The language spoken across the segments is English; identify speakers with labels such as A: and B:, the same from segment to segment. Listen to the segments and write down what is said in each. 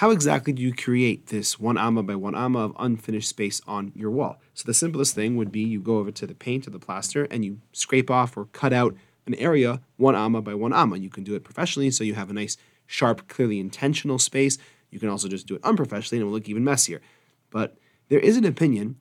A: how exactly do you create this one amma by one amma of unfinished space on your wall? So the simplest thing would be you go over to the paint or the plaster and you scrape off or cut out an area one amma by one amma. You can do it professionally so you have a nice, sharp, clearly intentional space. You can also just do it unprofessionally and it will look even messier. But there is an opinion,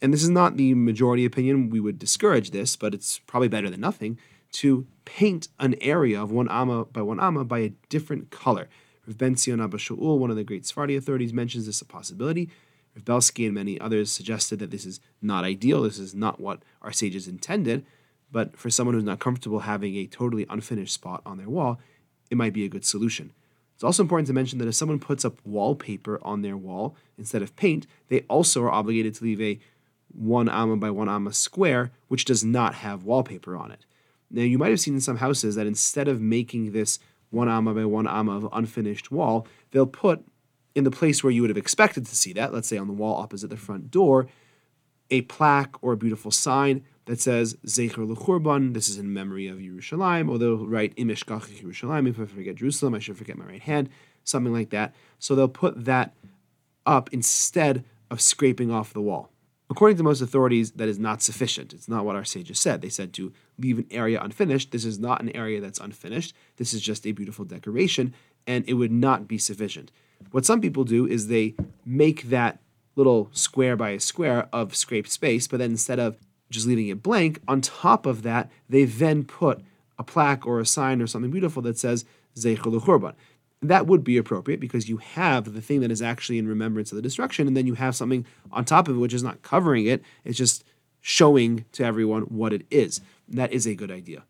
A: and this is not the majority opinion, we would discourage this, but it's probably better than nothing, to paint an area of one amma by one amma by a different color. Rav Ben Zion Abba Shaul, one of the great Sephardi authorities, mentions this a possibility. Rav Belsky and many others suggested that this is not ideal. This is not what our sages intended. But for someone who's not comfortable having a totally unfinished spot on their wall, it might be a good solution. It's also important to mention that if someone puts up wallpaper on their wall instead of paint, they also are obligated to leave a one amma by one amma square, which does not have wallpaper on it. Now, you might have seen in some houses that instead of making this one amma by one amma of unfinished wall, they'll put in the place where you would have expected to see that, let's say on the wall opposite the front door, a plaque or a beautiful sign that says Zecher L'Churban, this is in memory of Yerushalayim, or they'll write Imeshkach Yerushalayim, if I forget Jerusalem, I should forget my right hand, something like that. So they'll put that up instead of scraping off the wall. According to most authorities, that is not sufficient. It's not what our sages said. They said to leave an area unfinished. This is not an area that's unfinished. This is just a beautiful decoration, and it would not be sufficient. What some people do is they make that little square by a square of scraped space, but then instead of just leaving it blank, on top of that, they then put a plaque or a sign or something beautiful that says Zeichel that would be appropriate because you have the thing that is actually in remembrance of the destruction, and then you have something on top of it which is not covering it, it's just showing to everyone what it is. That is a good idea.